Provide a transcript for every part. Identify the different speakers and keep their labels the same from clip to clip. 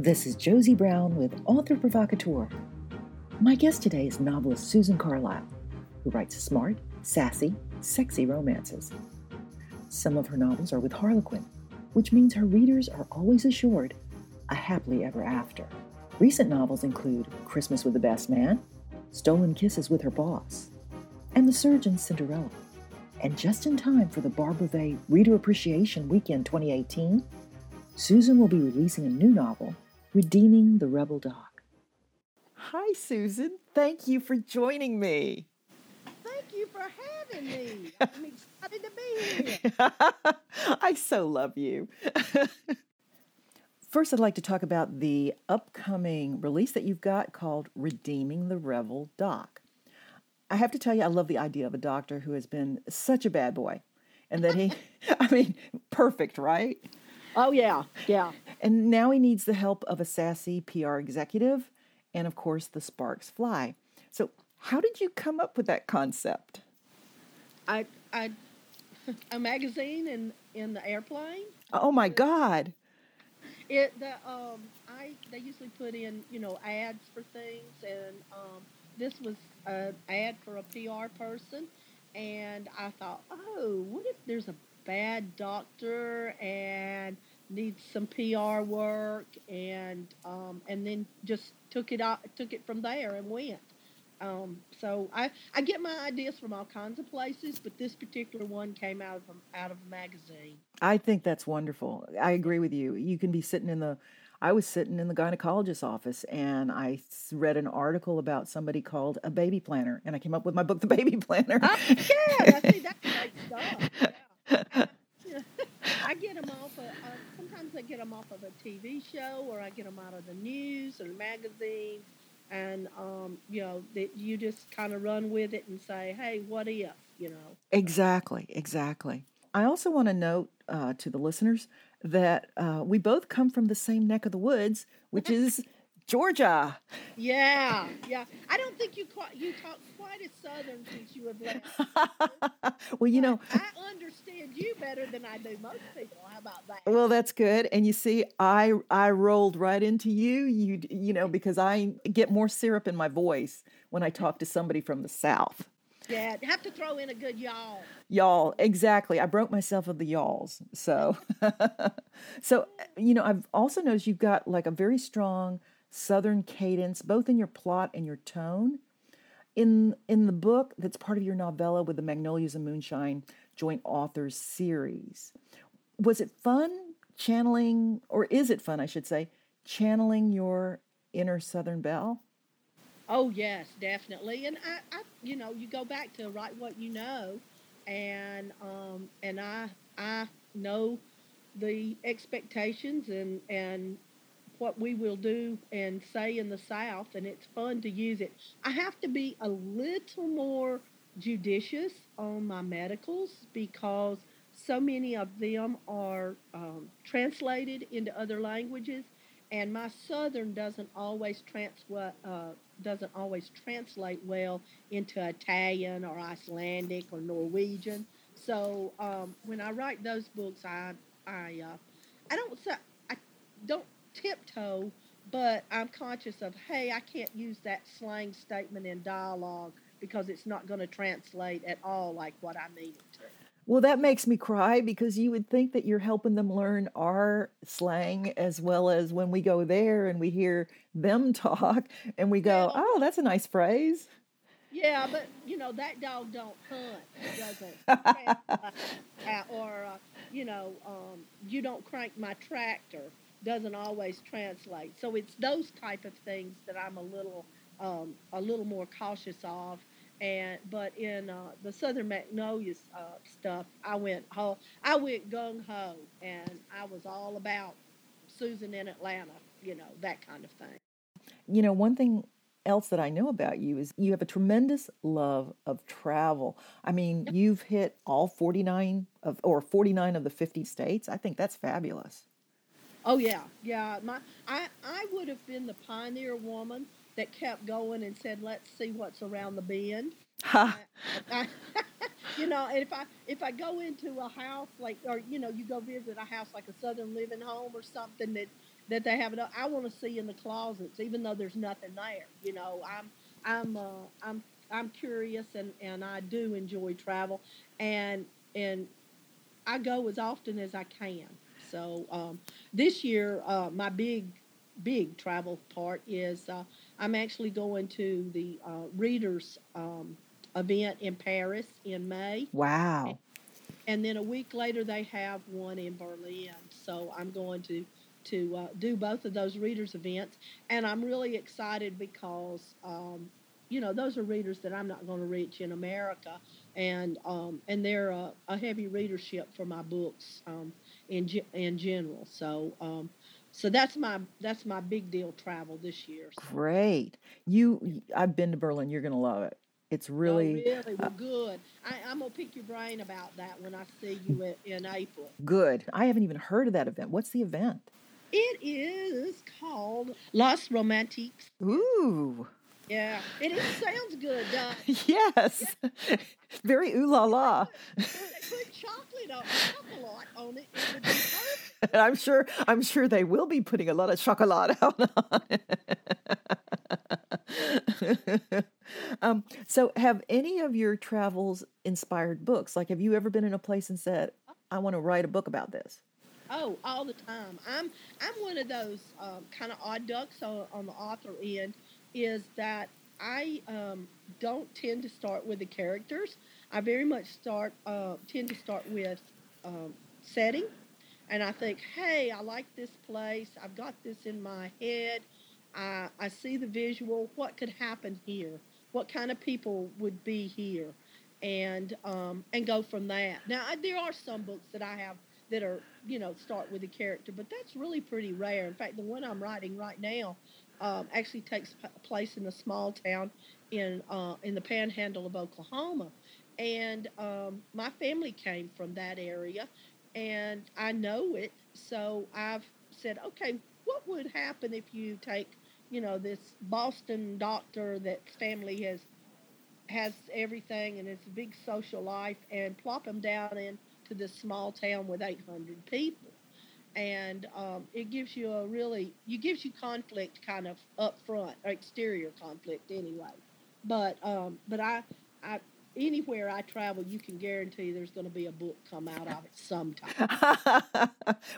Speaker 1: This is Josie Brown with Author Provocateur. My guest today is novelist Susan Carlisle, who writes smart, sassy, sexy romances. Some of her novels are with Harlequin, which means her readers are always assured a happily ever after. Recent novels include Christmas with the Best Man, Stolen Kisses with Her Boss, and The Surgeon's Cinderella. And just in time for the Barbara Reader Appreciation Weekend 2018, Susan will be releasing a new novel Redeeming the Rebel Doc. Hi, Susan. Thank you for joining me.
Speaker 2: Thank you for having me. I'm excited to be here.
Speaker 1: I so love you. First, I'd like to talk about the upcoming release that you've got called Redeeming the Rebel Doc. I have to tell you, I love the idea of a doctor who has been such a bad boy and that he, I mean, perfect, right?
Speaker 2: Oh, yeah, yeah.
Speaker 1: And now he needs the help of a sassy PR executive and, of course, the sparks fly. So, how did you come up with that concept?
Speaker 2: I, I, a magazine in in the airplane.
Speaker 1: Oh my God!
Speaker 2: It the um I they usually put in you know ads for things and um this was an ad for a PR person and I thought oh what if there's a bad doctor and needs some PR work, and um, and then just took it out, took it from there and went. Um, so I, I get my ideas from all kinds of places, but this particular one came out of a, out of a magazine.
Speaker 1: I think that's wonderful. I agree with you. You can be sitting in the I was sitting in the gynecologist's office and I read an article about somebody called a baby planner, and I came up with my book, The Baby Planner.
Speaker 2: Oh, yeah, I see that's great stuff. Yeah. I get them off of, uh, sometimes I get them off of a TV show or I get them out of the news or the magazine. And, um, you know, that you just kind of run with it and say, hey, what if, you know?
Speaker 1: Exactly, exactly. I also want to note uh, to the listeners that uh, we both come from the same neck of the woods, which is Georgia.
Speaker 2: Yeah, yeah. I don't think you quite you talk quite as southern since you have left.
Speaker 1: well, you know,
Speaker 2: I understand you better than I do most people. How about that?
Speaker 1: Well, that's good. And you see, I I rolled right into you. You you know because I get more syrup in my voice when I talk to somebody from the south.
Speaker 2: Yeah, have to throw in a good y'all.
Speaker 1: Y'all, exactly. I broke myself of the y'alls. So, so you know, I've also noticed you've got like a very strong southern cadence, both in your plot and your tone. In in the book that's part of your novella with the Magnolias and Moonshine joint authors series, was it fun channeling, or is it fun, I should say, channeling your inner Southern belle?
Speaker 2: Oh yes, definitely. And I, I you know, you go back to write what you know, and um, and I I know the expectations and and what we will do and say in the South, and it's fun to use it. I have to be a little more judicious on my medicals because so many of them are um, translated into other languages, and my Southern doesn't always trans uh, doesn't always translate well into Italian or Icelandic or Norwegian. So um, when I write those books, I I uh, I don't I don't tiptoe, but I'm conscious of, hey, I can't use that slang statement in dialogue because it's not going to translate at all like what I mean it to.
Speaker 1: Well, that makes me cry because you would think that you're helping them learn our slang as well as when we go there and we hear them talk and we go, yeah. "Oh, that's a nice phrase."
Speaker 2: Yeah, but you know that dog don't hunt, doesn't, or uh, you know, um, you don't crank my tractor doesn't always translate. So it's those type of things that I'm a little um, a little more cautious of. And but in uh, the Southern Magnolias uh, stuff, I went ho, I went gung ho, and I was all about Susan in Atlanta, you know that kind of thing.
Speaker 1: You know, one thing else that I know about you is you have a tremendous love of travel. I mean, you've hit all 49 of or 49 of the 50 states. I think that's fabulous.
Speaker 2: Oh yeah, yeah. My I I would have been the pioneer woman that kept going and said, "Let's see what's around the bend." I, I, you know, and if I if I go into a house like, or you know, you go visit a house like a Southern Living Home or something that that they have it. I want to see in the closets, even though there's nothing there. You know, I'm I'm uh, I'm I'm curious and and I do enjoy travel, and and I go as often as I can. So um, this year, uh, my big big travel part is uh, I'm actually going to the uh, readers um, event in Paris in May.
Speaker 1: Wow.
Speaker 2: And then a week later, they have one in Berlin. So I'm going to to uh, do both of those readers events, and I'm really excited because um, you know those are readers that I'm not going to reach in America, and um, and they're a, a, heavy readership for my books um, in in general. So um, so that's my that's my big deal travel this year.
Speaker 1: Great. You I've been to Berlin. You're going to love it. It's really
Speaker 2: oh, really well, uh, good. I, am gonna pick your brain about that when I see you in, in April.
Speaker 1: Good. I haven't even heard of that event. What's the event?
Speaker 2: It is called Los Romantiques.
Speaker 1: Ooh.
Speaker 2: Yeah, it sounds good. Uh,
Speaker 1: yes, yeah. very ooh la la.
Speaker 2: They put chocolate on, chocolate on it. It
Speaker 1: perfect. I'm sure. I'm sure they will be putting a lot of chocolate out on it. um, so, have any of your travels inspired books? Like, have you ever been in a place and said, "I want to write a book about this"?
Speaker 2: Oh, all the time. I'm I'm one of those um, kind of odd ducks on, on the author end. Is that I um, don't tend to start with the characters. I very much start uh, tend to start with um, setting, and I think, hey, I like this place. I've got this in my head. I, I see the visual. What could happen here? What kind of people would be here? And um, and go from that. Now I, there are some books that I have that are you know start with a character, but that's really pretty rare. In fact, the one I'm writing right now um, actually takes p- place in a small town in uh, in the Panhandle of Oklahoma, and um, my family came from that area, and I know it. So I've said, okay, what would happen if you take you know this Boston doctor that family has has everything and it's a big social life and plop him down in to this small town with 800 people. And um, it gives you a really, it gives you conflict kind of up front, or exterior conflict anyway. But um, but I, I anywhere I travel, you can guarantee there's going to be a book come out of it sometime.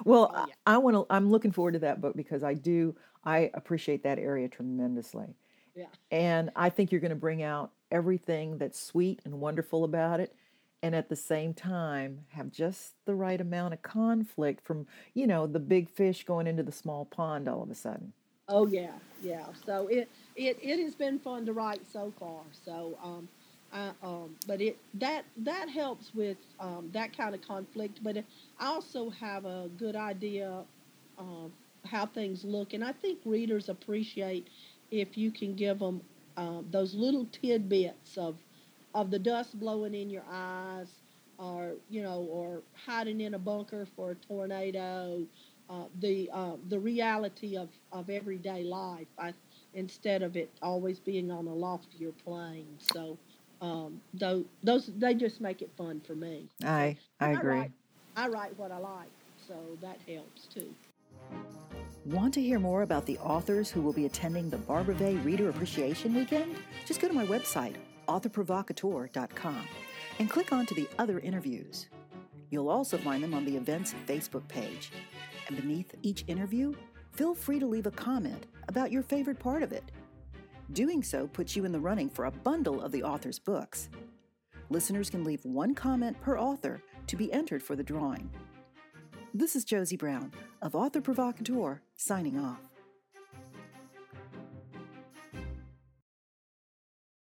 Speaker 1: well, oh, yeah. I want to. I'm looking forward to that book because I do. I appreciate that area tremendously.
Speaker 2: Yeah.
Speaker 1: And I think you're going to bring out everything that's sweet and wonderful about it and at the same time have just the right amount of conflict from you know the big fish going into the small pond all of a sudden
Speaker 2: oh yeah yeah so it it, it has been fun to write so far so um I, um, but it that that helps with um, that kind of conflict. But I also have a good idea of how things look, and I think readers appreciate if you can give them uh, those little tidbits of of the dust blowing in your eyes or you know or hiding in a bunker for a tornado uh, the uh, the reality of, of everyday life I, instead of it always being on a loftier plane. So um, those, those they just make it fun for me.
Speaker 1: I I agree
Speaker 2: I write, I write what I like so that helps too.
Speaker 1: Want to hear more about the authors who will be attending the Barbara Vey Reader Appreciation Weekend? Just go to my website, authorprovocateur.com and click on to the other interviews. You'll also find them on the event's Facebook page. And beneath each interview, feel free to leave a comment about your favorite part of it. Doing so puts you in the running for a bundle of the author's books. Listeners can leave one comment per author to be entered for the drawing. This is Josie Brown of Author Provocateur signing off.